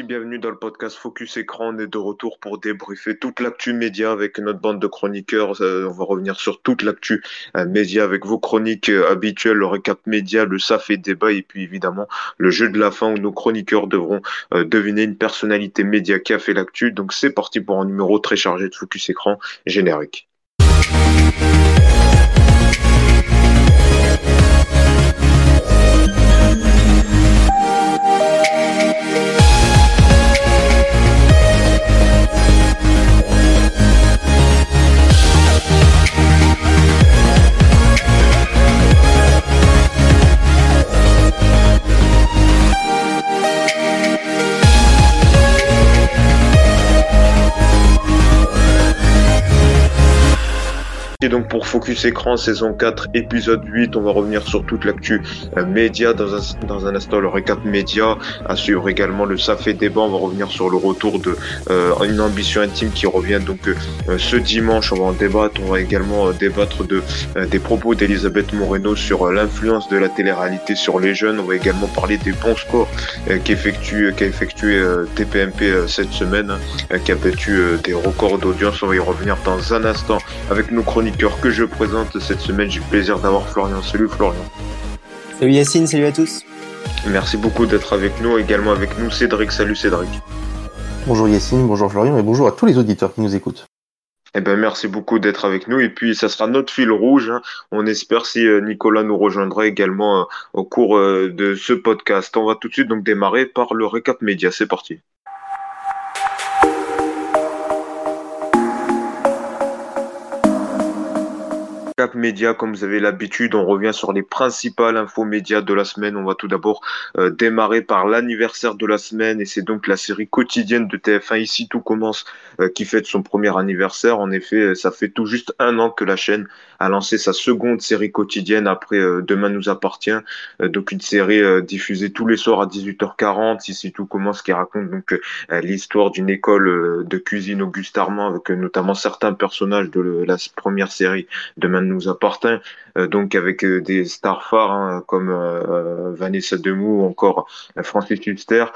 Bienvenue dans le podcast Focus Écran. On est de retour pour débriefer toute l'actu média avec notre bande de chroniqueurs. Euh, on va revenir sur toute l'actu euh, média avec vos chroniques euh, habituelles, le récap média, le SAF et débat et puis évidemment le jeu de la fin où nos chroniqueurs devront deviner une personnalité média qui a fait l'actu. Donc c'est parti pour un numéro très chargé de Focus Écran générique. Et donc pour Focus Écran, saison 4, épisode 8, on va revenir sur toute l'actu euh, média. Dans un, dans un instant, le récap média, à suivre également le Safé débat, on va revenir sur le retour de euh, une ambition intime qui revient donc euh, ce dimanche, on va en débattre, on va également débattre de des propos d'Elisabeth Moreno sur l'influence de la télé-réalité sur les jeunes, on va également parler des bons scores qu'effectue qu'a effectué TPMP cette semaine, hein, qui a battu des records d'audience, on va y revenir dans un instant avec nos chroniques que je présente cette semaine. J'ai le plaisir d'avoir Florian. Salut Florian. Salut Yacine, salut à tous. Merci beaucoup d'être avec nous. Également avec nous Cédric. Salut Cédric. Bonjour Yacine, bonjour Florian et bonjour à tous les auditeurs qui nous écoutent. Eh ben, merci beaucoup d'être avec nous. Et puis, ça sera notre fil rouge. Hein. On espère si euh, Nicolas nous rejoindra également euh, au cours euh, de ce podcast. On va tout de suite donc démarrer par le récap média. C'est parti. Cap Média, comme vous avez l'habitude, on revient sur les principales infos médias de la semaine. On va tout d'abord euh, démarrer par l'anniversaire de la semaine et c'est donc la série quotidienne de TF1 Ici tout commence euh, qui fête son premier anniversaire. En effet, ça fait tout juste un an que la chaîne a lancé sa seconde série quotidienne après euh, Demain nous appartient. donc une série diffusée tous les soirs à 18h40. Ici tout commence qui raconte donc l'histoire d'une école de cuisine Auguste Armand avec notamment certains personnages de la première série Demain nous appartient. Euh, donc avec euh, des stars phares hein, comme euh, Vanessa Demou ou encore Francis Huster,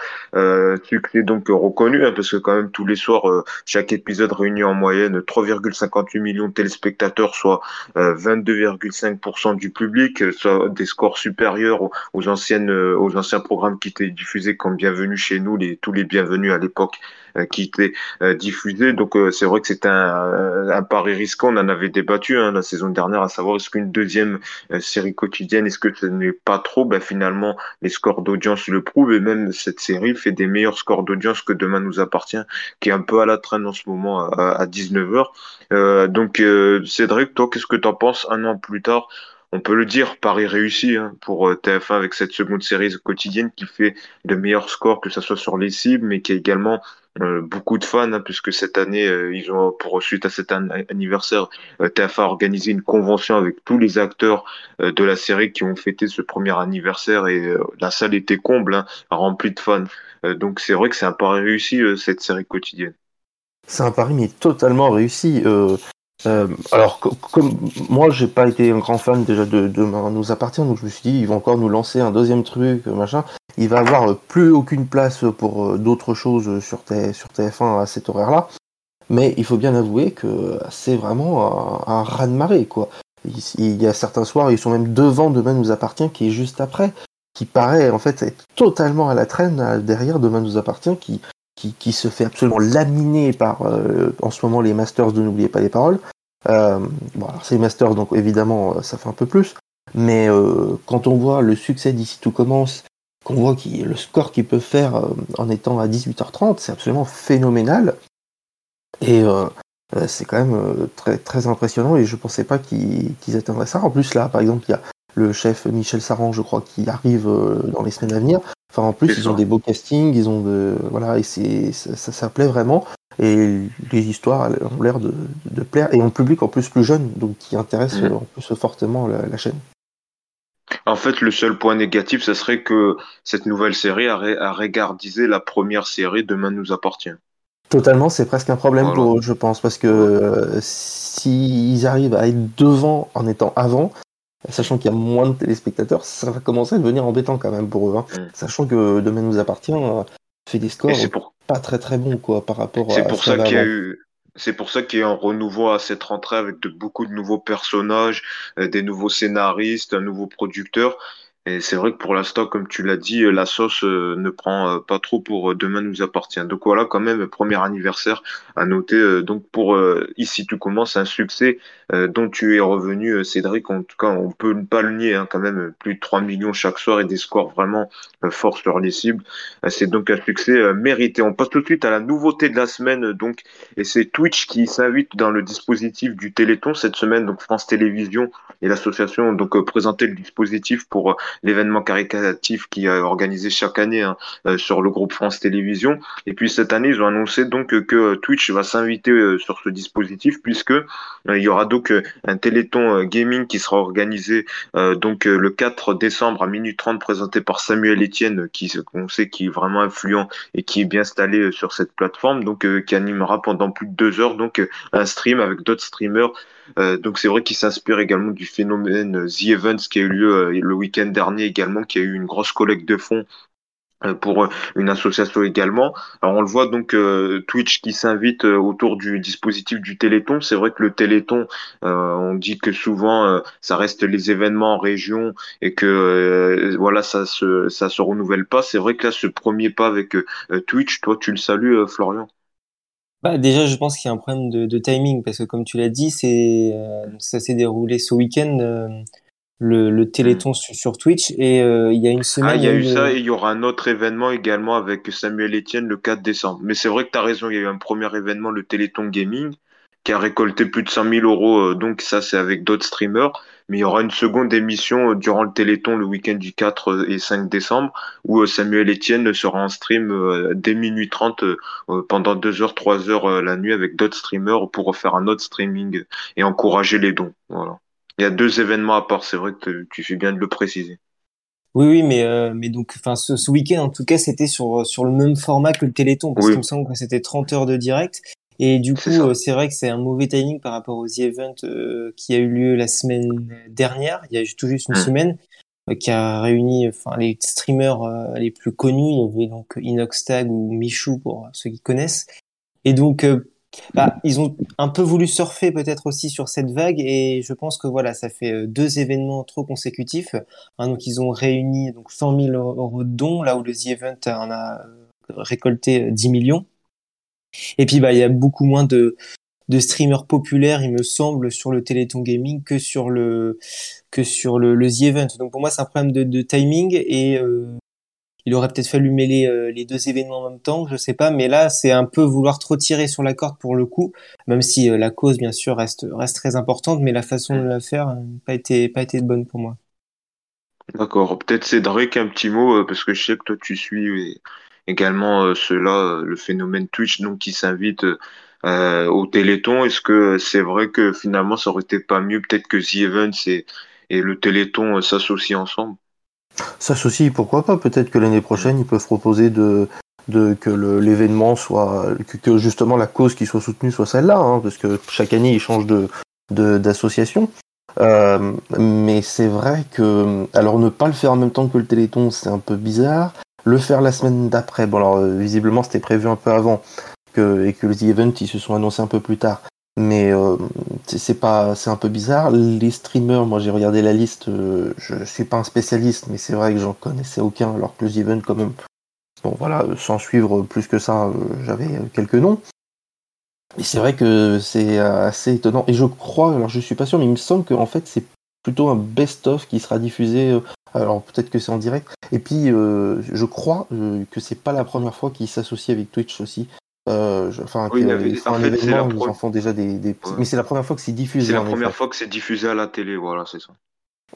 succès donc reconnu hein, parce que quand même tous les soirs chaque épisode réunit en moyenne 3,58 millions de téléspectateurs, soit 22,5% du public, soit des scores supérieurs aux, anciennes aux anciens programmes qui étaient diffusés comme Bienvenue chez nous, les tous les bienvenus à l'époque qui étaient diffusés. Donc c'est vrai que c'est un, un pari risquant. On en avait débattu hein, la saison dernière, à savoir est-ce qu'une deuxième euh, série quotidienne, est-ce que ce n'est pas trop? Ben, Finalement, les scores d'audience le prouvent et même cette série fait des meilleurs scores d'audience que Demain nous appartient, qui est un peu à la traîne en ce moment à, 19h. Euh, donc euh, Cédric, toi, qu'est-ce que tu en penses un an plus tard on peut le dire, Paris réussi hein, pour TF1 avec cette seconde série quotidienne qui fait de meilleurs scores, que ce soit sur les cibles, mais qui a également euh, beaucoup de fans, hein, puisque cette année, euh, ils ont, pour suite à cet anniversaire, euh, TF1 a organisé une convention avec tous les acteurs de la série qui ont fêté ce premier anniversaire et la salle était comble, hein, remplie de fans. donc c'est vrai que c'est un pari réussi cette série quotidienne. C'est un pari mais totalement réussi. Alors comme moi j'ai pas été un grand fan déjà de, de nous appartient donc je me suis dit ils vont encore nous lancer un deuxième truc machin il va avoir plus aucune place pour euh, d'autres choses sur, sur TF1 à cet horaire-là. Mais il faut bien avouer que c'est vraiment un, un raz-de-marée, quoi. Il, y a certains soirs, ils sont même devant Demain nous appartient, qui est juste après, qui paraît en fait être totalement à la traîne derrière Demain nous appartient, qui, qui, se fait absolument laminer par euh, en ce moment les Masters de N'oubliez pas les paroles. Euh, bon, alors c'est les Masters, donc évidemment ça fait un peu plus. Mais quand on voit le succès d'ici tout commence qu'on voit qui, le score qu'il peut faire euh, en étant à 18h30, c'est absolument phénoménal. Et euh, euh, c'est quand même très, très impressionnant et je pensais pas qu'ils atteindraient ça. En plus, là, par exemple, il y a le chef Michel Saran, je crois, qui arrive dans les semaines à venir. Enfin, en plus, ils ont des beaux castings, ils ont de. Voilà, et c'est, ça, ça, plaît vraiment. Et les histoires ont l'air de, plaire. Et un public en plus plus jeune, donc qui intéresse mmh. en plus fortement la chaîne. En fait, le seul point négatif, ce serait que cette nouvelle série a, ré régardisé la première série Demain nous appartient. Totalement, c'est presque un problème pour eux, je pense, parce que euh, s'ils arrivent à être devant en étant avant, sachant qu'il y a moins de téléspectateurs, ça va commencer à devenir embêtant quand même pour eux. Hein. Mm. Sachant que Demain nous appartient, fait des scores pas très très bons quoi par rapport. C'est pour ça qu'il y a eu. C'est pour ça qu'il y a un renouveau à cette rentrée avec de, beaucoup de nouveaux personnages, euh, des nouveaux scénaristes, un nouveau producteur. Et c'est vrai que pour l'instant, comme tu l'as dit, la sauce euh, ne prend euh, pas trop pour euh, demain nous appartient. Donc voilà, quand même, premier anniversaire à noter. Donc pour ici tu commences un succès dont tu es revenu, Cédric. En tout cas, on peut pas le nier. Hein, quand même, plus de 3 millions chaque soir et des scores vraiment forts sur les cibles. C'est donc un succès mérité. On passe tout de suite à la nouveauté de la semaine. Donc, et c'est Twitch qui s'invite dans le dispositif du Téléthon cette semaine. Donc France Télévisions et l'association ont donc présenté le dispositif pour l'événement caritatif qui est organisé chaque année hein, euh, sur le groupe France Télévisions. Et puis cette année, ils ont annoncé donc que Twitch va s'inviter euh, sur ce dispositif puisque euh, il y aura donc un téléthon gaming qui sera organisé donc le 4 décembre à minuit 30 présenté par Samuel Etienne qui on sait qui est vraiment influent et qui est bien installé sur cette plateforme donc qui animera pendant plus de deux heures donc un stream avec d'autres streamers euh, donc c'est vrai qu'il s'inspire également du phénomène The Events qui a eu lieu euh, le week-end dernier également, qui a eu une grosse collecte de fonds euh, pour une association également. Alors on le voit donc Twitch qui s'invite autour du dispositif du Téléthon. C'est vrai que le Téléthon, on dit que souvent ça reste les événements en région et que voilà ça se ça se renouvelle pas. C'est vrai que là ce premier pas avec Twitch, toi tu le salues Florian? Bah, déjà, je pense qu'il y a un problème de, de timing parce que, comme tu l'as dit, c'est euh, ça s'est déroulé ce week-end, euh, le, le Téléthon sur, sur Twitch, et euh, il y a une semaine. Ah, il y a eu ça, et il y aura un autre événement également avec Samuel Etienne le 4 décembre. Mais c'est vrai que tu as raison, il y a eu un premier événement, le Téléthon Gaming, qui a récolté plus de 100 000 euros. donc, ça, c'est avec d'autres streamers mais il y aura une seconde émission euh, durant le Téléthon le week-end du 4 et 5 décembre où euh, Samuel Etienne sera en stream euh, dès minuit 30 pendant 2 heures, 3 heures la nuit avec d'autres streamers pour faire un autre streaming et encourager les dons. Voilà. Il y a deux événements à part, c'est vrai que tu fais bien de le préciser. Oui, oui, mais, mais donc, enfin, ce, ce week-end, en tout cas, c'était sur, sur le même format que le Téléthon, parce qu'il me semble que c'était 30 heures de direct. Et du coup, euh, c'est vrai que c'est un mauvais timing par rapport aux Event euh, qui a eu lieu la semaine dernière, il y a tout juste une hmm. semaine, euh, qui a réuni enfin les streamers les plus connus. Il y avait donc Inoxtag ou Michou pour ceux qui connaissent. Et donc, bah, ils ont un peu voulu surfer peut-être aussi sur cette vague et je pense que voilà, ça fait deux événements trop consécutifs. Hein, donc ils ont réuni donc 100 000 euros de dons là où le The Event en a récolté 10 millions. Et puis, bah, il y a beaucoup moins de, de streamers populaires, il me semble, sur le Téléthon Gaming que sur le, que sur le, le The Event. Donc, pour moi, c'est un problème de, de timing et euh, il aurait peut-être fallu mêler euh, les deux événements en même temps, je sais pas. Mais là, c'est un peu vouloir trop tirer sur la corde pour le coup, même si euh, la cause, bien sûr, reste, reste très importante, mais la façon de la faire n'a pas été, pas été bonne pour moi. D'accord. Peut-être Cédric, un petit mot, parce que je sais que toi, tu suis également euh, cela, euh, le phénomène Twitch, donc qui s'invite euh, au Téléthon. Est-ce que c'est vrai que finalement ça aurait été pas mieux peut-être que The Events et, et le Téléthon s'associent ensemble? S'associent, pourquoi pas? Peut-être que l'année prochaine ils peuvent proposer de, de que l'événement soit que, justement la cause qui soit soutenue soit celle-là, hein, parce que chaque année ils changent de d'association. Euh, mais c'est vrai que alors ne pas le faire en même temps que le Téléthon, c'est un peu bizarre. Le faire la semaine d'après, bon alors euh, visiblement c'était prévu un peu avant que, et que les events ils se sont annoncés un peu plus tard. Mais euh, c'est pas, c'est un peu bizarre. Les streamers, moi j'ai regardé la liste, euh, je suis pas un spécialiste, mais c'est vrai que j'en connaissais aucun, alors que les events quand même. Bon voilà, sans suivre plus que ça, j'avais quelques noms. Mais c'est vrai que c'est assez étonnant. Et je crois, alors je suis pas sûr, mais il me semble qu'en fait c'est plutôt un best-of qui sera diffusé alors peut-être que c'est en direct. Et puis euh, je crois euh, que c'est pas la première fois qu'ils s'associent avec Twitch aussi. Euh, enfin, oui, en fait, c'est la ils en font déjà des, des... mais c'est la première fois que c'est diffusé. C'est la première fois que c'est diffusé à la télé, voilà, c'est ça.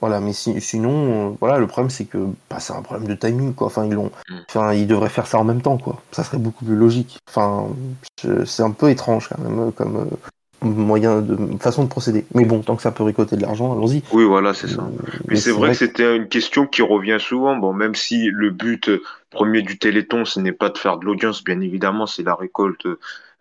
Voilà, mais sinon, voilà, le problème c'est que bah, c'est un problème de timing, quoi. Enfin, ils l'ont, mm. enfin, ils devraient faire ça en même temps, quoi. Ça serait beaucoup plus logique. Enfin, c'est un peu étrange quand même, comme moyen de façon de procéder. Mais bon, tant que ça peut récolter de l'argent, allons-y. Oui, voilà, c'est ça. Euh, mais, c'est vrai, que c'était une question qui revient souvent. Bon, même si le but premier du Téléthon, ce n'est pas de faire de l'audience, bien évidemment, c'est la récolte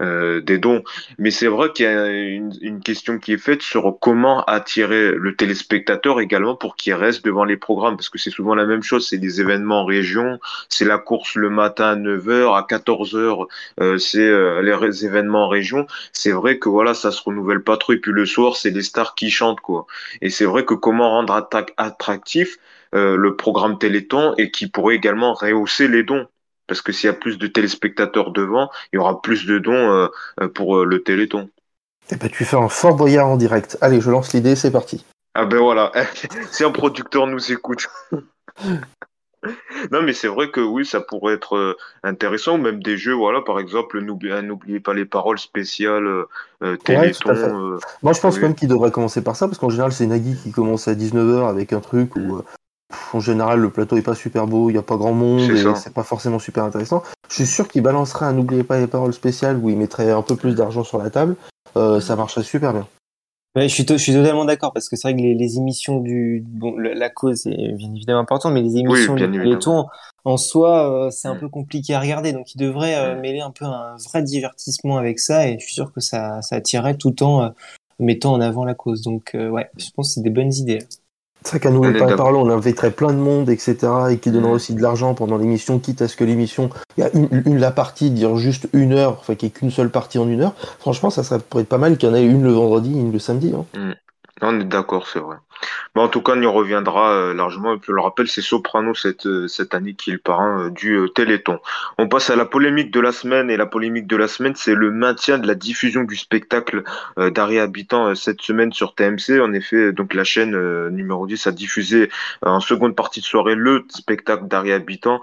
euh, des dons. Mais c'est vrai qu'il y a une, question qui est faite sur comment attirer le téléspectateur également pour qu'il reste devant les programmes, parce que c'est souvent la même chose, c'est des événements en région, c'est la course le matin à 9h, à 14h, euh, c'est euh, les événements en région. C'est vrai que voilà, ça se renouvelle pas trop, et puis le soir, c'est les stars qui chantent, quoi. Et c'est vrai que comment rendre attractif euh, le programme Téléthon et qui pourrait également rehausser les dons parce que s'il y a plus de téléspectateurs devant, il y aura plus de dons euh, euh, pour euh, le Téléthon. Eh ben, tu fais un fort boyard en direct. Allez, je lance l'idée, c'est parti. Ah ben voilà, si un producteur nous écoute. non mais c'est vrai que oui, ça pourrait être intéressant, même des jeux, voilà, par exemple, n'oubliez pas les paroles spéciales Téléthon. Moi je pense même qu'il devrait commencer par ça, parce qu'en général c'est Nagui qui commence à 19h avec un truc où mm en général, le plateau est pas super beau, il n'y a pas grand monde, et c'est pas forcément super intéressant. Je suis sûr qu'il balancerait un N'oubliez pas les paroles spéciales où il mettrait un peu plus d'argent sur la table. Euh, ça marcherait super bien. je, suis je suis totalement d'accord parce que c'est vrai que les, les, émissions du bon la cause est bien évidemment importante mais les émissions du Téléthon en soi euh, c'est un mm. peu compliqué à regarder donc il devrait euh, mm. mêler un peu un vrai divertissement avec ça et je suis sûr que ça ça attirerait tout en mettant en avant la cause donc ouais je pense que c'est des bonnes idées. C'est vrai qu'à nous parlons, on inviterait plein de monde, etc. et qui donnerait mm. aussi de l'argent pendant l'émission, quitte à ce que l'émission, il y a une, la partie dire juste une heure, enfin qu'il n'y ait qu'une seule partie en une heure. Franchement, ça serait pourrait être pas mal qu'il y en ait une le vendredi, une le samedi. Hein. Mm. On est d'accord, c'est vrai. En tout cas, on y reviendra euh, largement. Et puis, je le rappelle, c'est Soprano cette, euh, cette année qui est le parrain euh, du Téléthon. On passe à la polémique de la semaine. Et la polémique de la semaine, c'est le maintien de la diffusion du spectacle d'Ari Habitant cette semaine sur TMC. En effet, donc la chaîne numéro 10 a diffusé en seconde partie de soirée le spectacle d'Ari Habitant.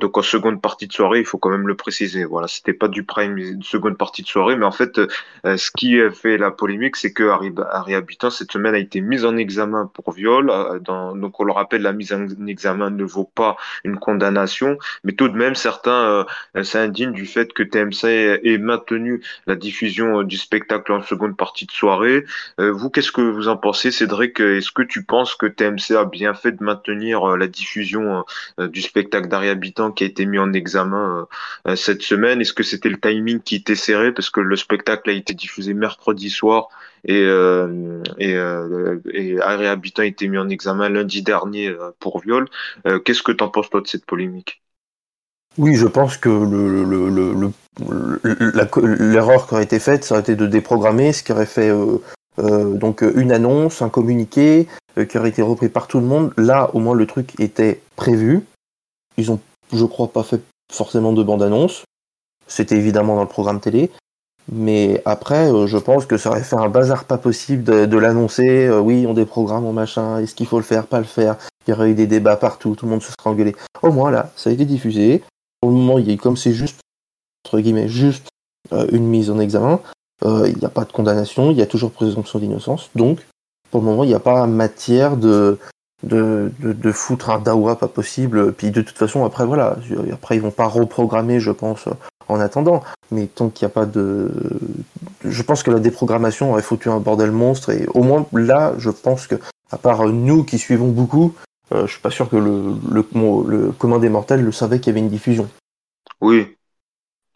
donc en seconde partie de soirée, il faut quand même le préciser. Voilà, c'était pas du prime, une seconde partie de soirée. Mais en fait, ce qui fait la polémique, c'est que Harry, Habitant cette semaine a été mise en examen pour viol. Euh, donc on le rappelle, la mise en examen ne vaut pas une condamnation, mais tout de même certains euh, s'indignent du fait que TMC ait maintenu la diffusion euh, du spectacle en seconde partie de soirée. Vous, qu'est-ce que vous en pensez, Cédric? Est-ce que tu penses que TMC a bien fait de maintenir la diffusion du spectacle d'Ari Habitant qui a été mis en examen cette semaine? Est-ce que c'était le timing qui était serré parce que le spectacle a été diffusé mercredi soir et, euh, et, euh, et Habitant a été mis en examen lundi dernier euh, pour viol. Euh, qu'est-ce que tu en penses toi de cette polémique? Oui, je pense que le, le, le, l'erreur qui aurait été faite, ça aurait été de déprogrammer, ce qui aurait fait euh, donc une annonce, un communiqué qui aurait été repris par tout le monde. Là, au moins, le truc était prévu. Ils ont, je crois, pas fait forcément de bande-annonce. C'était évidemment dans le programme télé. Mais après, euh, je pense que ça aurait fait un bazar pas possible de, l'annoncer. Euh, oui, on déprogramme, on machin. Est-ce qu'il faut le faire, pas le faire? Il y aurait eu des débats partout, tout le monde se serait engueulé. Au moins là, ça a été diffusé. Pour le moment, il y a, comme c'est juste entre guillemets juste euh, une mise en examen, il n'y a pas de condamnation, il y a toujours présomption d'innocence. Donc, pour le moment, il n'y a pas matière de de, de, de, foutre un dawa pas possible. Puis de toute façon, après voilà, après ils vont pas reprogrammer, je pense, en attendant. Mais tant qu'il n'y a pas de, je pense que la déprogrammation aurait foutu un bordel monstre. Et au moins là, je pense que, à part nous qui suivons beaucoup, euh, je suis pas sûr que le, le, commun des mortels le savait qu'il y avait une diffusion. Oui,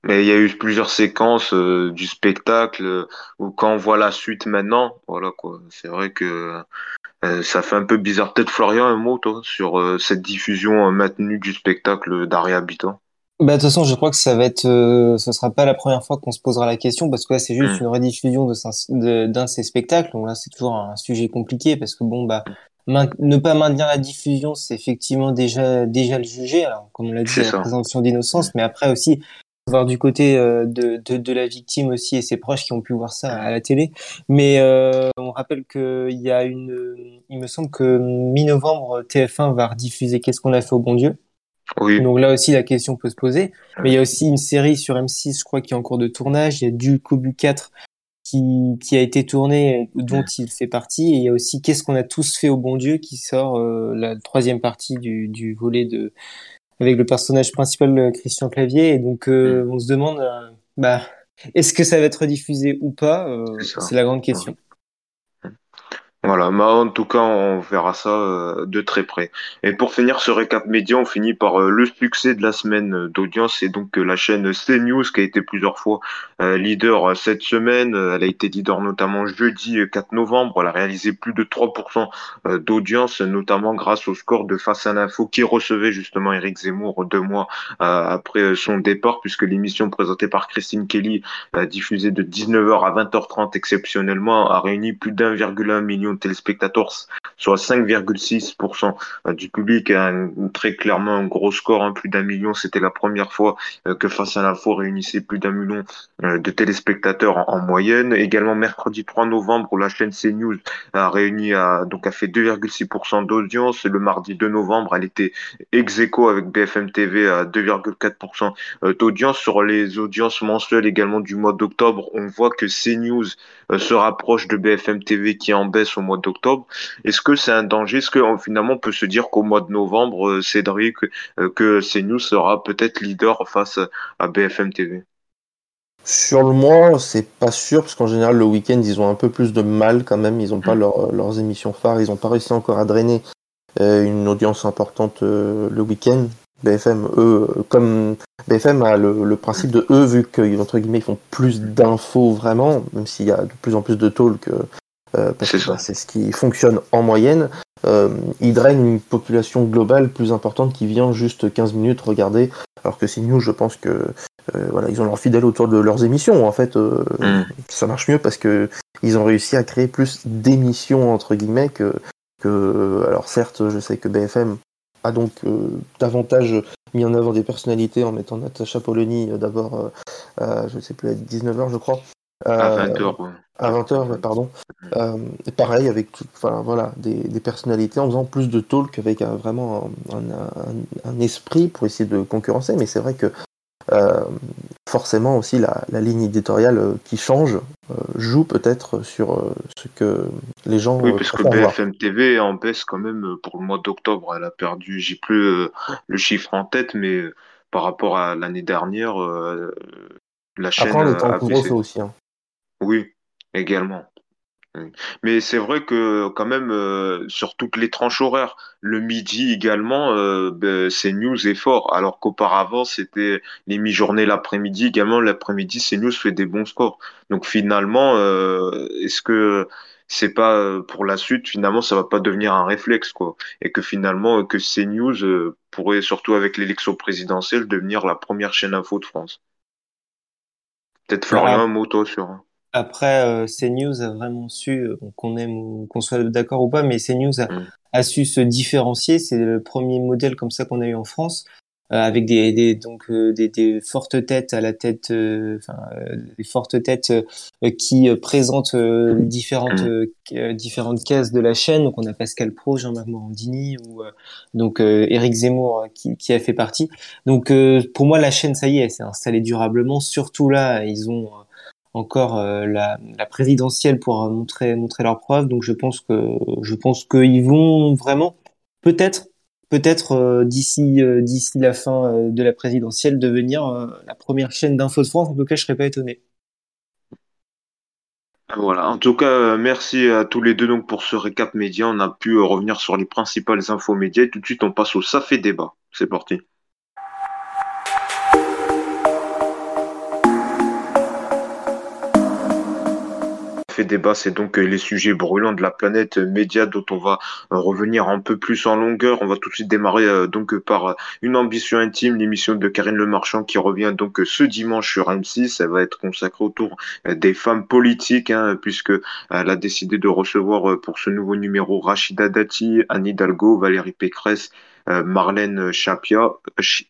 mais il y a eu plusieurs séquences euh, du spectacle euh, quand on voit la suite maintenant, voilà quoi. C'est vrai que ça fait un peu bizarre. Peut-être Florian, un mot toi sur cette diffusion maintenue du spectacle d'Aria Habitant. Bah, de toute façon, je crois que ça va être, euh, ce sera pas la première fois qu'on se posera la question parce que là, c'est juste mm. une rediffusion de, d'un de ces spectacles. Donc là, c'est toujours un sujet compliqué parce que bon, bah, ne pas maintenir la diffusion, c'est effectivement déjà, déjà le juger. Alors, comme on l'a dit, la présomption d'innocence, mais après aussi, voir du côté euh, de, de, de, la victime aussi et ses proches qui ont pu voir ça à la télé. Mais euh, on rappelle qu'il y a une, il me semble que mi-novembre, TF1 va rediffuser Qu'est-ce qu'on a fait au bon Dieu? Oui. Donc là aussi, la question peut se poser. Mais il y a aussi une série sur M6, je crois, qui est en cours de tournage. Il y a du Kobu 4 qui, qui a été tourné, dont il fait partie. Et il y a aussi Qu'est-ce qu'on a tous fait au bon Dieu qui sort euh, la troisième partie du, du volet de avec le personnage principal euh, Christian Clavier. Et donc euh, on se demande, bah, est-ce que ça va être diffusé ou pas C'est la grande question. Ouais, Voilà, mais en tout cas, on verra ça euh, de très près. Et pour finir ce récap média, on finit par euh, le succès de la semaine d'audience. C'est donc la chaîne CNews qui a été plusieurs fois euh, leader cette semaine. Elle a été leader notamment jeudi 4 novembre. Elle a réalisé plus de 3% d'audience, notamment grâce au score de Face à l'info qui recevait justement Eric Zemmour deux mois après son départ, puisque l'émission présentée par Christine Kelly, diffusée de 19h à 20h30 exceptionnellement, a réuni plus d'1,1 million de téléspectateurs, soit 5,6% euh, du public, un, très clairement un gros score, hein, plus d'un million. C'était la première fois euh, que Face à l'info réunissait plus d'un million euh, de téléspectateurs en, moyenne. Également mercredi 3 novembre, la chaîne CNews a réuni à, donc a fait 2,6% d'audience. Le mardi 2 novembre, elle était ex aequo avec BFM TV à 2,4% d'audience. Sur les audiences mensuelles également du mois d'octobre, on voit que CNews se rapproche de BFM TV qui est en baisse au mois d'octobre. Est-ce que c'est un danger? Est-ce que finalement on peut se dire qu'au mois de novembre, euh, Cédric, euh, que CNews sera peut-être leader face à BFM TV sur le mois, c'est pas sûr, parce qu'en général, le week-end, ils ont un peu plus de mal quand même. Ils n'ont pas mm. leurs émissions phares. Ils n'ont pas réussi encore à drainer euh, une audience importante le week-end. BFM, eux, comme BFM a le, principe de eux, vu qu'ils entre guillemets font plus d'infos vraiment, même s'il y a de plus en plus de talk euh, parce que bah, c'est ce qui fonctionne en moyenne. Euh, ils drainent une population globale plus importante qui vient juste 15 minutes regarder, alors que CNews, je pense que euh, voilà, ils ont leurs fidèles autour de leurs émissions. En fait, euh, mm. ça marche mieux parce que ils ont réussi à créer plus d'émissions entre guillemets que, que. Alors certes, je sais que BFM a donc davantage mis en avant des personnalités en mettant Natacha Polony d'abord, je ne sais plus, à 19h je crois, à 20h, À 20h, pardon. Euh, et pareil, avec enfin, voilà, des, des, personnalités en faisant plus de talk avec un, vraiment un, un, esprit pour essayer de concurrencer. Mais c'est vrai que euh, forcément aussi la, la, ligne éditoriale euh, qui change euh, joue peut-être sur euh, ce que les gens. Oui, parce que BFM TV en baisse quand même pour le mois d'octobre. Elle a perdu, j'ai plus le chiffre en tête, mais par rapport à l'année dernière, la chaîne. Après, on est en couvre aussi. Hein. Oui, également. Mais c'est vrai que quand même euh, sur toutes les tranches horaires, le midi également, euh, ben, c'est news est fort, alors qu'auparavant c'était les mi-journées l'après-midi également. L'après-midi, c'est news fait des bons scores. Donc finalement, euh, est-ce que c'est pas pour la suite finalement ça va pas devenir un réflexe quoi et que finalement que CNews pourrait surtout avec l'élection présidentielle devenir la première chaîne info de France. Peut-être Florian un mot sur. Après, euh, CNews a vraiment su, euh, qu'on aime ou qu'on soit d'accord ou pas, mais CNews a, mm. a su se différencier. C'est le premier modèle comme ça qu'on a eu en France, euh, avec des, des donc euh, des, des, fortes têtes à la tête, enfin des fortes têtes qui présentent différentes mm. différentes cases de la chaîne. Donc on a Pascal Pro, Jean-Marc Morandini ou donc Eric Zemmour qui, qui a fait partie. Donc pour moi, la chaîne, ça y est, s'est installée durablement. Surtout là, ils ont encore euh, la, présidentielle pour montrer montrer leurs preuves. Donc je pense que je pense qu'ils vont vraiment peut-être euh, d'ici euh, la fin de la présidentielle devenir la première chaîne d'infos de France. En tout cas, je serais pas étonné. Voilà. En tout cas, merci à tous les deux donc pour ce récap média. On a pu revenir sur les principales infos médias. Et tout de suite, on passe au ça fait débat. C'est parti. Débat, c'est donc euh, les sujets brûlants de la planète média dont on va euh, revenir un peu plus en longueur. On va tout de suite démarrer euh, donc par une ambition intime, l'émission de Karine Le Marchand qui revient donc ce dimanche sur M6. Elle va être consacrée autour des femmes politiques, hein, puisque elle a décidé de recevoir pour ce nouveau numéro Rachida Dati, Anne Hidalgo, Valérie Pécresse euh, Marlène Chapia,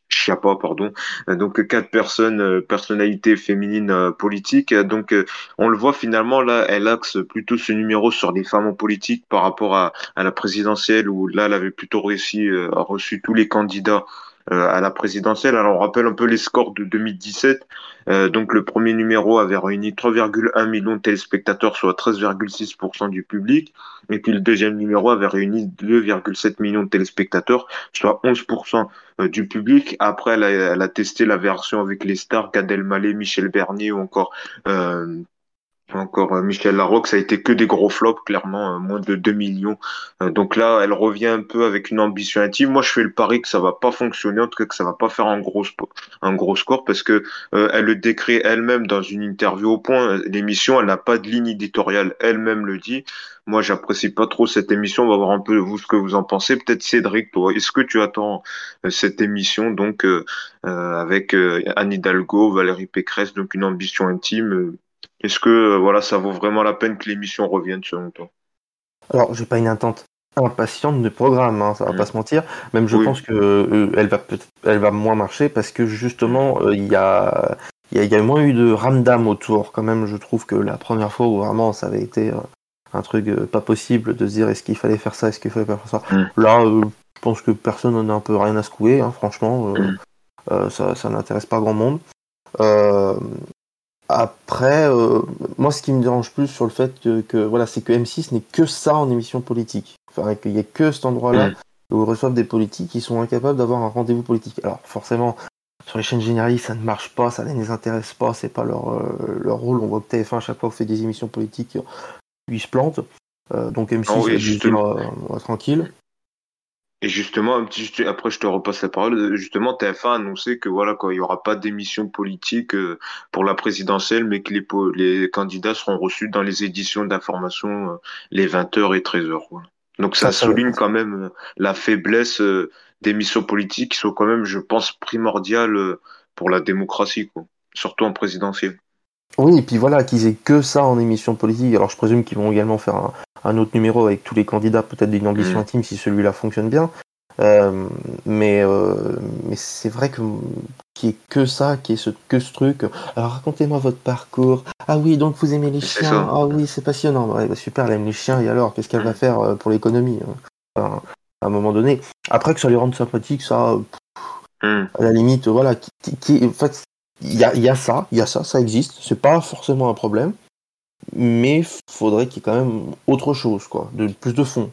Chiappa, pardon. Euh, donc quatre personnes, euh, personnalités féminines politiques. Donc on le voit finalement là, elle axe plutôt ce numéro sur les femmes en politique par rapport à, la présidentielle où là elle avait plutôt réussi à reçu tous les candidats euh, à la présidentielle. Alors on rappelle un peu les scores de 2017. Euh, donc le premier numéro avait réuni 3,1 millions de téléspectateurs, soit 13,6% du public. Et puis le deuxième numéro avait réuni 2,7 millions de téléspectateurs, soit 11% euh, du public. Après, elle a, elle testé la version avec les stars, Gad Elmaleh, Michel Bernier ou encore Encore euh, Michel Larocque, ça a été que des gros flops, clairement, euh, moins de 2 millions. Euh, donc là, elle revient un peu avec une ambition intime. Moi, je fais le pari que ça va pas fonctionner, en tout cas que ça va pas faire un gros, score, parce que elle le décrit elle-même dans une interview au point. L'émission, elle n'a pas de ligne éditoriale, elle-même le dit. Moi, j'apprécie pas trop cette émission. On va voir un peu vous ce que vous en pensez. Peut-être Cédric, toi, est-ce que tu attends cette émission? Donc avec Anne Hidalgo, Valérie Pécresse, donc une ambition intime est-ce que euh, voilà, ça vaut vraiment la peine que l'émission revienne selon toi Alors, j'ai pas une attente impatiente de programme, hein, ça va mm. pas se mentir. Même je pense que euh, elle va elle va moins marcher parce que justement euh, il y a il y, a moins eu de ramdam autour. Quand même, je trouve que la première fois où vraiment ça avait été un truc pas possible de se dire est-ce qu'il fallait faire ça, est-ce qu'il fallait faire ça? Mm. Là, je pense que personne n'en a un peu rien à secouer, hein, franchement. Mm. ça, ça n'intéresse pas grand monde. Après, euh, moi, ce qui me dérange plus sur le fait que, voilà, c'est que M6 n'est que ça en émission politique. Enfin, qu'il n'y ait que cet endroit-là où ils reçoivent des politiques qui sont incapables d'avoir un rendez-vous politique. Alors, forcément, sur les chaînes généralistes, ça ne marche pas, ça ne les intéresse pas, c'est pas leur, euh, leur rôle. On voit que TF1, à chaque fois, fait des émissions politiques, ils se plantent. Euh, donc M6, oh, tranquille. Et justement, un petit, après je te repasse la parole. Justement, TF1 a annoncé que voilà quoi, il y aura pas d'émission politique euh, pour la présidentielle, mais que les, les candidats seront reçus dans les éditions d'information euh, les 20h et 13h. Donc ça, souligne quand même euh, la faiblesse d'émissions politiques qui sont quand même, je pense, primordiales pour la démocratie, quoi. surtout en présidentielle. Oui, et puis voilà, qu'ils aient que ça en émission politique. Alors je présume qu'ils vont également faire un, un autre numéro avec tous les candidats, peut-être d'une ambition mm. intime si celui-là fonctionne bien. Euh, mais euh, mais c'est vrai que qui est que ça, qui est ce que ce truc. Alors racontez-moi votre parcours. Ah oui, donc vous aimez les chiens. Ah oui, c'est passionnant. Bah, super, elle aime les chiens. Et alors, qu'est-ce qu'elle va faire euh, pour l'économie hein? À un moment donné. Après que ça les rende sympathiques, ça, mm. à la limite, voilà. Qui, qui, en fait, il y a, y a ça, il y a ça, ça existe. C'est pas forcément un problème mais faudrait qu'il y ait quand même autre chose, quoi, de plus de fond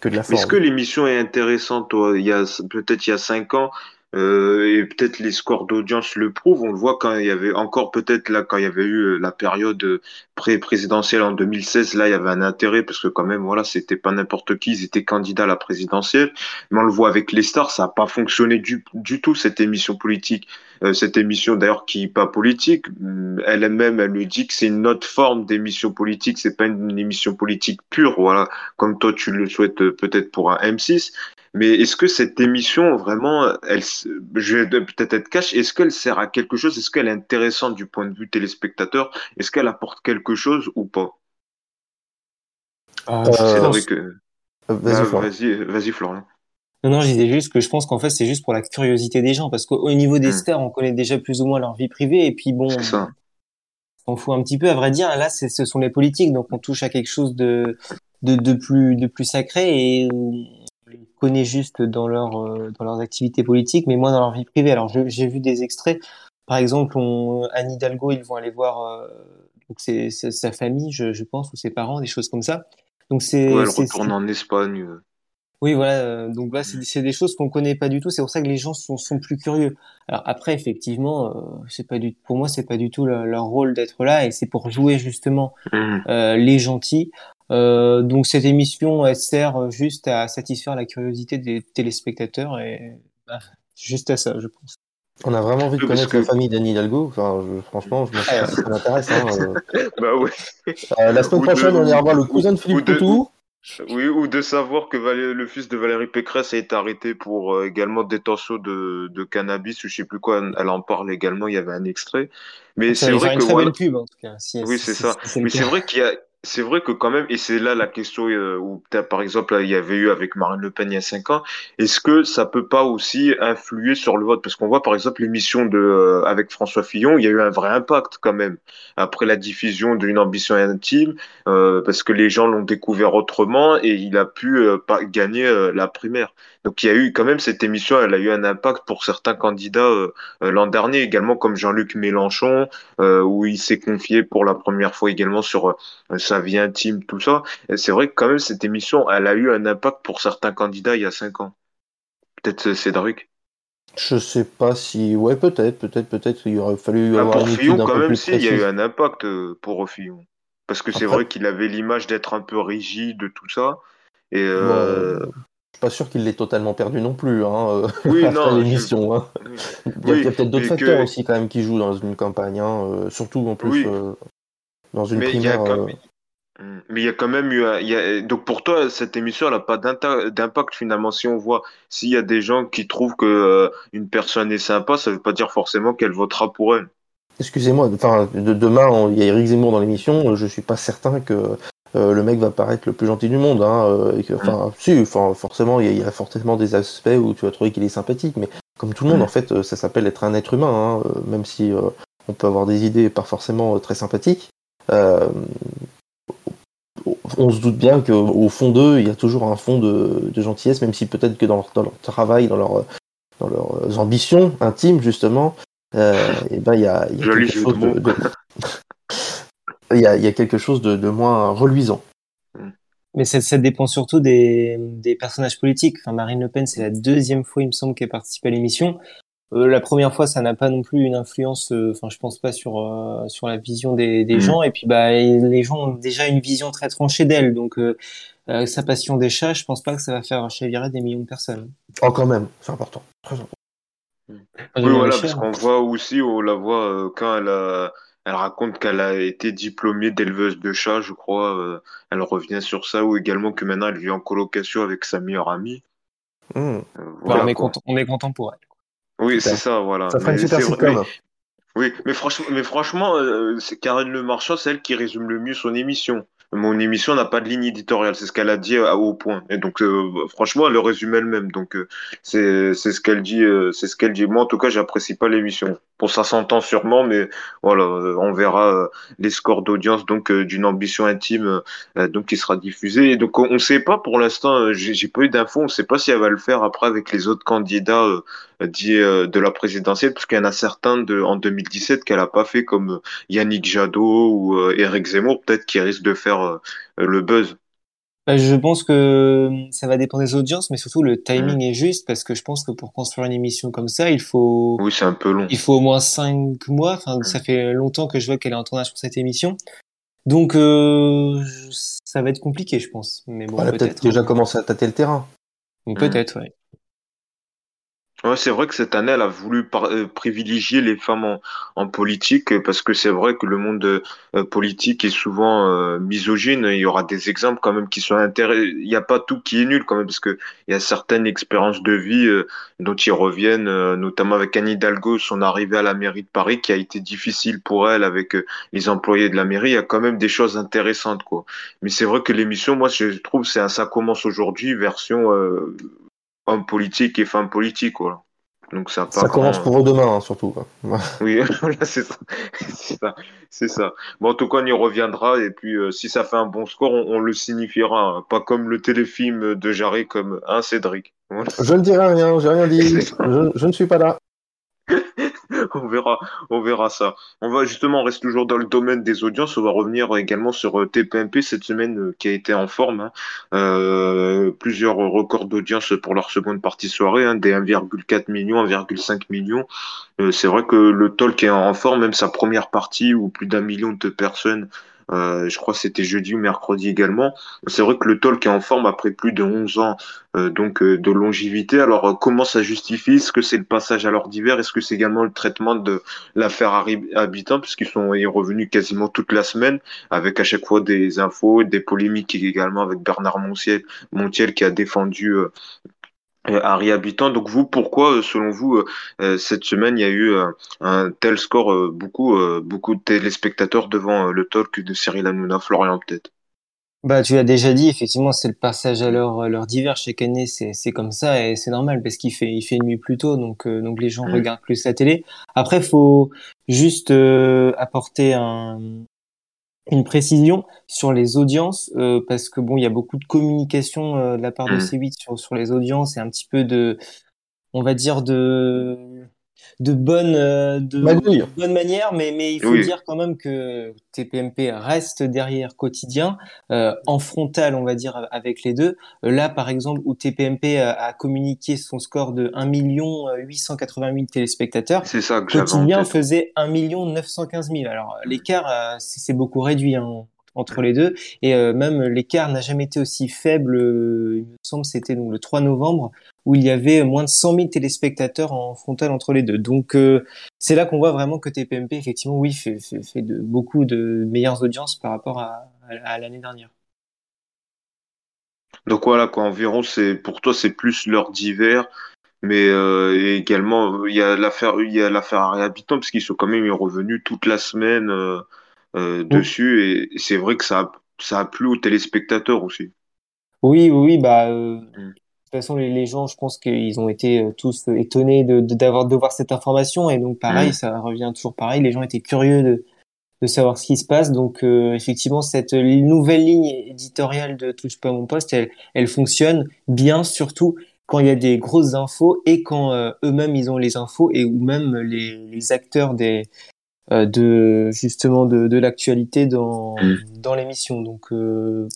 que de la forme. Est-ce que l'émission est intéressante, toi? Il y a peut-être il y a cinq ans, euh, et peut-être les scores d'audience le prouvent. On le voit quand il y avait encore peut-être là quand il y avait eu euh, la période euh, pré-présidentielle en 2016. Là, il y avait un intérêt parce que quand même, voilà, c'était pas n'importe qui. Ils étaient candidats à la présidentielle. Mais on le voit avec les stars, ça a pas fonctionné du, du tout cette émission politique. cette émission d'ailleurs qui est pas politique. Mm, elle-même, elle lui dit que c'est une autre forme d'émission politique. C'est pas une, émission politique pure, voilà, comme toi tu le souhaites peut-être pour un M6. Mais est-ce que cette émission, vraiment, elle, je vais peut-être être cash, est-ce qu'elle sert à quelque chose? Est-ce qu'elle est intéressante du point de vue téléspectateur? Est-ce qu'elle apporte quelque chose ou pas? Euh, C'est vrai que. Euh, vas-y, ah, vas-y, Florian. Non, non, je disais juste que je pense qu'en fait, c'est juste pour la curiosité des gens, parce qu'au niveau des hmm. stars, on connaît déjà plus ou moins leur vie privée, et puis bon, on fout un petit peu, à vrai dire. Là, ce sont les politiques, donc on touche à quelque chose de, de, de plus, de plus sacré, et connais juste dans leur euh, dans leurs activités politiques, mais moins dans leur vie privée. Alors j'ai vu des extraits. Par exemple, on, Anne Hidalgo, ils vont aller voir euh, donc c'est sa famille, je, je, pense, ou ses parents, des choses comme ça. Donc c'est. Ouais, elle retourne en Espagne. Euh. Oui, voilà. Donc là, c'est des choses qu'on connaît pas du tout. C'est pour ça que les gens sont, sont plus curieux. Alors après, effectivement, c'est pas du, pour moi, c'est pas du tout leur, rôle d'être là, et c'est pour jouer justement mmh. euh, les gentils. Euh, donc cette émission, elle sert juste à satisfaire la curiosité des téléspectateurs et bah, juste à ça, je pense. On a vraiment envie de connaître la famille d'Annie Hidalgo. Enfin, franchement, je me si ça m'intéresse. Hein, euh. bah ouais. Euh, la semaine prochaine, on ira voir le cousin de Philippe Coutou. Oui, ou de savoir que le fils de Valérie Pécresse a été arrêté pour également détention de, de cannabis ou je sais plus quoi. Elle en parle également. Il y avait un extrait. Mais c'est vrai que une très belle pub en tout cas. oui, c'est ça. Mais c'est vrai qu'il y a c'est vrai que quand même, et c'est là la question euh, où par exemple il y avait eu avec Marine Le Pen il y a cinq ans, est-ce que ça peut pas aussi influer sur le vote? Parce qu'on voit par exemple l'émission de euh, avec François Fillon, il y a eu un vrai impact quand même après la diffusion d'une ambition intime, euh, parce que les gens l'ont découvert autrement et il a pu gagner la primaire. Donc il y a eu quand même cette émission, elle a eu un impact pour certains candidats l'an dernier également, comme Jean-Luc Mélenchon, où il s'est confié pour la première fois également sur sa vie intime, tout ça. C'est vrai que quand même cette émission, elle a eu un impact pour certains candidats il y a cinq ans. Peut-être euh, Cédric? Je sais pas si. Ouais, peut-être, peut-être, peut-être. Il aurait fallu ah, avoir pour Fillon, quand même, si, il y a eu un impact euh, pour Fillon. Parce que c'est vrai qu'il avait l'image d'être un peu rigide, tout ça. Et euh... je suis pas sûr qu'il l'ait totalement perdu non plus. Hein, euh, oui, non. L'émission. Hein. Il y a, peut-être d'autres facteurs aussi quand même qui jouent dans une campagne, hein, surtout en plus dans une primaire. Mm. Mais il y a quand même eu. Il y a... Donc pour toi, cette émission, elle n'a pas d'impact finalement. Si on voit, s'il y a des gens qui trouvent que euh, une personne est sympa, ça ne veut pas dire forcément qu'elle votera pour elle. Excusez-moi, enfin, de, demain, il y a Eric Zemmour dans l'émission. Je suis pas certain que euh, le mec va paraître le plus gentil du monde. Hein, euh, mm. enfin, si, forcément, il y, a, forcément des aspects où tu vas trouver qu'il est sympathique, mais comme tout le monde, mm. en fait, ça s'appelle être un être humain, hein, même si on peut avoir des idées pas forcément très sympathiques. Euh, on se doute bien qu'au fond d'eux, il y a toujours un fond de, gentillesse, même si peut-être que dans leur, travail, dans, leur, dans leurs ambitions intimes, justement, euh, et ben, il y a, quelque chose de, il, y a, quelque chose de, moins reluisant. Mais ça, ça dépend surtout des, des, personnages politiques. Enfin, Marine Le Pen, c'est la deuxième fois, il me semble, qu'elle participe à l'émission. Euh, la première fois, ça n'a pas non plus une influence. Euh, enfin, je pense pas sur euh, sur la vision des, des mm. gens. Et puis, bah, les gens ont déjà une vision très tranchée d'elle. Donc, sa passion des chats, je pense pas que ça va faire chavirer des millions de personnes. Oh, quand même, c'est important, très important. Oui, voilà, parce qu'on voit aussi, on la voit quand elle a, elle raconte qu'elle a été diplômée d'éleveuse de chats, je crois. elle revient sur ça, ou également que maintenant elle vit en colocation avec sa meilleure amie. Mm. Voilà, on, est content, on est content pour elle. Oui, c'est ça, voilà. Ça ferait une super Oui, mais franchement, mais franchement, euh, c'est Karine Le Marchand, c'est elle qui résume le mieux son émission mon émission n'a pas de ligne éditoriale, c'est ce qu'elle a dit au point. Et donc, euh, franchement, elle le résume elle-même. Donc, euh, c'est ce qu'elle dit, euh, c'est ce qu'elle dit. Moi, en tout cas, j'apprécie pas l'émission. Pour ça s'entend sûrement, mais voilà, on verra les scores d'audience donc d'une ambition intime donc qui sera diffusée. Donc, on ne sait pas pour l'instant. J'ai pas eu d'infos. On ne sait pas si elle va le faire après avec les autres candidats de la présidentielle, parce qu'il y en a certains de, en 2017 qu'elle a pas fait, comme Yannick Jadot ou Eric Zemmour, peut-être qui risquent de faire euh, le buzz bah, je pense que ça va dépendre des audiences, mais surtout le timing mm. est juste parce que je pense que pour construire une émission comme ça, il faut. Oui, c'est un peu long. Il faut au moins cinq mois. Enfin, mm. ça fait longtemps que je vois qu'elle est en tournage pour cette émission. Donc, euh, ça va être compliqué, je pense. Mais bon, elle a peut-être déjà commencé à tâter le terrain. Peut-être, oui. Ouais, c'est vrai que cette année, elle a voulu euh, privilégier les femmes en, politique euh, parce que c'est vrai que le monde euh, politique est souvent misogyne. Il y aura des exemples quand même qui sont intéressants. Il n'y a pas tout qui est nul quand même parce que il y a certaines expériences de vie dont ils reviennent, notamment avec Anne Hidalgo, son arrivée à la mairie de Paris qui a été difficile pour elle avec les employés de la mairie. Il y a quand même des choses intéressantes quoi. Mais c'est vrai que l'émission, moi, je trouve, c'est ça commence aujourd'hui version homme politique et femme politique, quoi. Donc ça, ça commence pour eux demain, hein, surtout. oui, c'est ça. c'est ça. Bon, en tout cas, on y reviendra. Et puis, euh, si ça fait un bon score, on, le signifiera. Hein. Pas comme le téléfilm de Jarry, comme un Cédric. Je ne dirai rien, j'ai rien dit. je, ne suis pas là. on verra, on verra ça. On va justement, on reste toujours dans le domaine des audiences. On va revenir également sur euh, TPMP cette semaine euh, qui a été en forme. Hein. Euh, plusieurs records d'audience pour leur seconde partie soirée, hein, des 1,4 millions, 1,5 millions. c'est vrai que le talk est en forme, même sa première partie où plus d'un million de personnes euh, je crois que c'était jeudi ou mercredi également. C'est vrai que le talk est en forme après plus de 11 ans euh, donc euh, de longévité. Alors comment ça justifie? Est-ce que c'est le passage à l'heure d'hiver? Est-ce que c'est également le traitement de l'affaire Habitant? Puisqu'ils sont revenus quasiment toute la semaine avec à chaque fois des infos, des polémiques également avec Bernard Montiel, Montiel qui a défendu euh, Harry Habitant. Donc vous, pourquoi, euh, selon vous, euh, cette semaine, il y a eu un tel score, beaucoup, beaucoup de téléspectateurs devant le talk de Cyril Hanouna, Florian peut-être? Bah, tu l'as déjà dit, effectivement, c'est le passage à l'heure, l'heure d'hiver. Chaque année, c'est, c'est comme ça et c'est normal parce qu'il fait, il fait nuit plus tôt, donc, donc les gens mmh. regardent plus la télé. Après, faut juste apporter un, une précision sur les audiences euh, parce que bon il y a beaucoup de communication euh, de la part de mmh. C8 sur, sur les audiences et un petit peu de on va dire de de bonne euh, de, bonne manière, mais mais il faut dire quand même que TPMP reste derrière quotidien euh, en frontal, on va dire avec les deux. Euh, là, par exemple, où TPMP a, communiqué son score de 1 million 880 000 téléspectateurs, c'est ça que quotidien faisait 1 million 915 000. Alors l'écart, c'est beaucoup réduit. Hein entre les deux. Et euh, même l'écart n'a jamais été aussi faible. Euh, il me semble c'était donc le 3 novembre où il y avait moins de 100 000 téléspectateurs en frontal entre les deux. Donc euh, c'est là qu'on voit vraiment que TPMP effectivement oui fait, de beaucoup de meilleures audiences par rapport à, l'année dernière. Donc voilà quoi, environ c'est pour toi c'est plus l'heure d'hiver, mais également il y a l'affaire il y a l'affaire parce qu'ils sont quand même revenus toute la semaine euh, dessus et c'est vrai que ça a, ça a plu aux téléspectateurs aussi. Oui, oui, bah. Euh, mm. De toute façon, les, gens, je pense qu'ils ont été euh, tous étonnés de, d'avoir de, voir cette information et donc pareil, mm. ça revient toujours pareil. Les gens étaient curieux de, de savoir ce qui se passe. Donc effectivement, cette nouvelle ligne éditoriale de Touche pas mon poste, elle, elle fonctionne bien, surtout quand il y a des grosses infos et quand eux-mêmes ils ont les infos et ou même les, les acteurs des de justement de, de l'actualité dans mm. dans l'émission. Donc euh,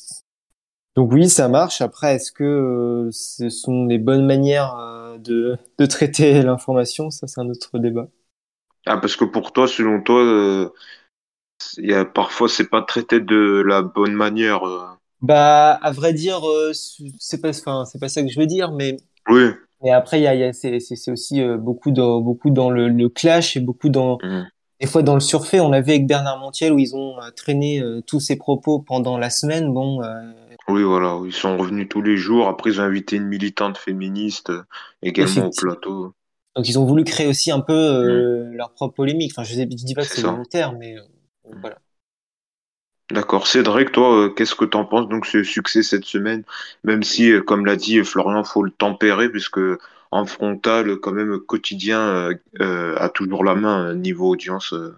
donc oui, ça marche. Après, est-ce que euh, ce sont les bonnes manières de, de traiter l'information? Ça, c'est un autre débat. Ah, parce que pour toi, selon toi, il y a, parfois, c'est pas traité de la bonne manière. Bah, à vrai dire, c'est pas, enfin, c'est pas ça que je veux dire, mais. Oui. Mais après, il y a, y a c'est, aussi beaucoup dans, beaucoup dans le, le clash et beaucoup dans, mm des fois dans le surfait, on a vu avec Bernard Montiel où ils ont euh, traîné euh, tous ces propos pendant la semaine. Bon. Euh, oui, voilà, ils sont revenus tous les jours. Après, ils ont invité une militante féministe également au plateau. Donc, ils ont voulu créer aussi un peu mm. leur propre polémique. Enfin, je ne dis pas que c'est volontaire, mais voilà. D'accord. Cédric, toi, qu'est-ce que tu en penses donc ce succès cette semaine? Même si, comme l'a dit Florian, faut le tempérer puisque en frontal, quand même quotidien, euh, euh, a toujours la main niveau audience. Euh.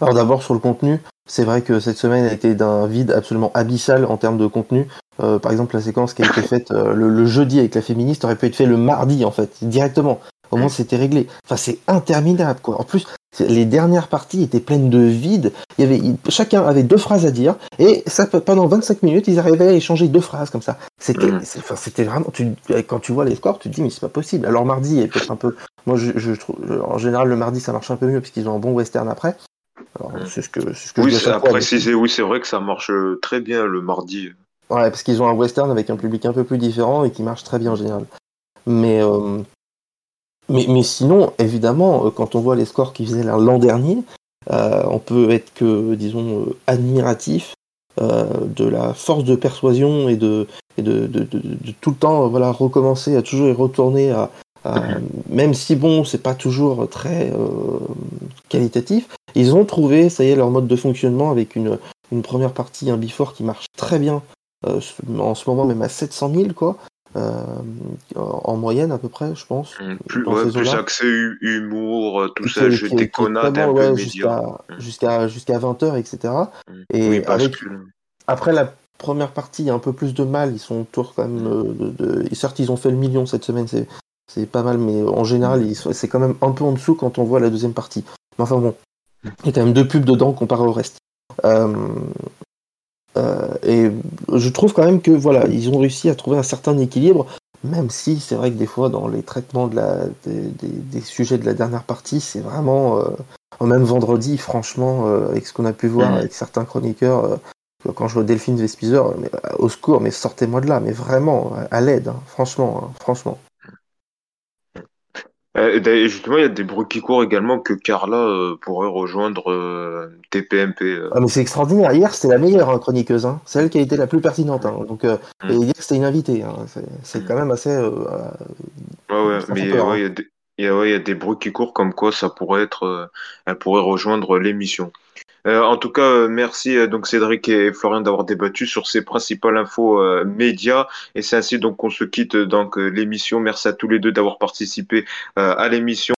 Alors d'abord sur le contenu, c'est vrai que cette semaine a été d'un vide absolument abyssal en termes de contenu. par exemple, la séquence qui a été faite le, jeudi avec la féministe aurait pu être faite le mardi en fait, directement. Au moins c'était réglé. Enfin c'est interminable quoi. En plus, les dernières parties étaient pleines de vide. Il y avait, chacun avait deux phrases à dire et ça, pendant 25 minutes, ils arrivaient à échanger deux phrases comme ça. C'était, c'était vraiment, quand tu vois les scores, tu te dis mais c'est pas possible. Alors mardi est peut-être un peu, moi je, trouve, en général le mardi ça marche un peu mieux parce qu'ils ont un bon western après. Mhm. c'est ce que, c'est ce que oui, je à préciser. Oui, c'est vrai que ça marche euh, très bien le mardi. Ouais, parce qu'ils ont un western avec un public un peu plus différent et qui marche très bien en général. Mais euh, mais, mais sinon, évidemment, euh, quand on voit les scores qu'ils faisaient l'an dernier, euh, on peut être que, disons, euh, admiratif euh, de la force de persuasion et de, et de, de, de, de tout le temps voilà, recommencer à toujours y retourner à, à même si bon, c'est pas toujours très euh, qualitatif, ils ont trouvé, ça y est, leur mode de fonctionnement avec une, une première partie, un before qui marche très bien, euh, en ce moment même à 700 000, quoi. Euh, en moyenne à peu près, je pense. Mmh, plus, ouais, plus accès humour, euh, tout ça, je déconnade un peu jusqu'à mmh. jusqu'à jusqu'à 20h, etc. Et avec, après la première partie, il y a un peu plus de mal. Ils sont autour quand même euh, de, de... certes, ils ont fait le million cette semaine, c'est c'est pas mal, mais en général, c'est quand même un peu en dessous quand on voit la deuxième partie. Mais enfin bon, il y a quand même deux pubs dedans comparé au reste. Euh, euh, et je trouve quand même que voilà, ils ont réussi à trouver un certain équilibre, même si c'est vrai que des fois dans les traitements de la, des, des, sujets de la dernière partie, c'est vraiment euh, même vendredi, franchement, euh, avec ce qu'on a pu voir mmh. avec certains chroniqueurs, euh, quand je vois Delphine Vespizer, au secours, mais sortez-moi de là, mais vraiment à l'aide, hein, franchement, hein, franchement. Euh, justement, il y a des bruits qui courent également que Carla euh, pourrait rejoindre euh, TPMP. Ah, mais c'est extraordinaire. Hier, c'était la meilleure hein, chroniqueuse. Hein. C'est elle qui a été la plus pertinente. Hein. Donc, mm. et hier, c'était une invitée. Hein. C'est mm. quand même assez. ouais, ouais, mais il ouais, y, des, ouais, y a des bruits qui courent comme quoi ça pourrait être. elle pourrait rejoindre l'émission. Euh, en tout cas, euh, merci euh, donc Cédric et Florian d'avoir débattu sur ces principales infos médias. Et c'est ainsi donc qu'on se quitte donc l'émission. Merci à tous les deux d'avoir participé à l'émission.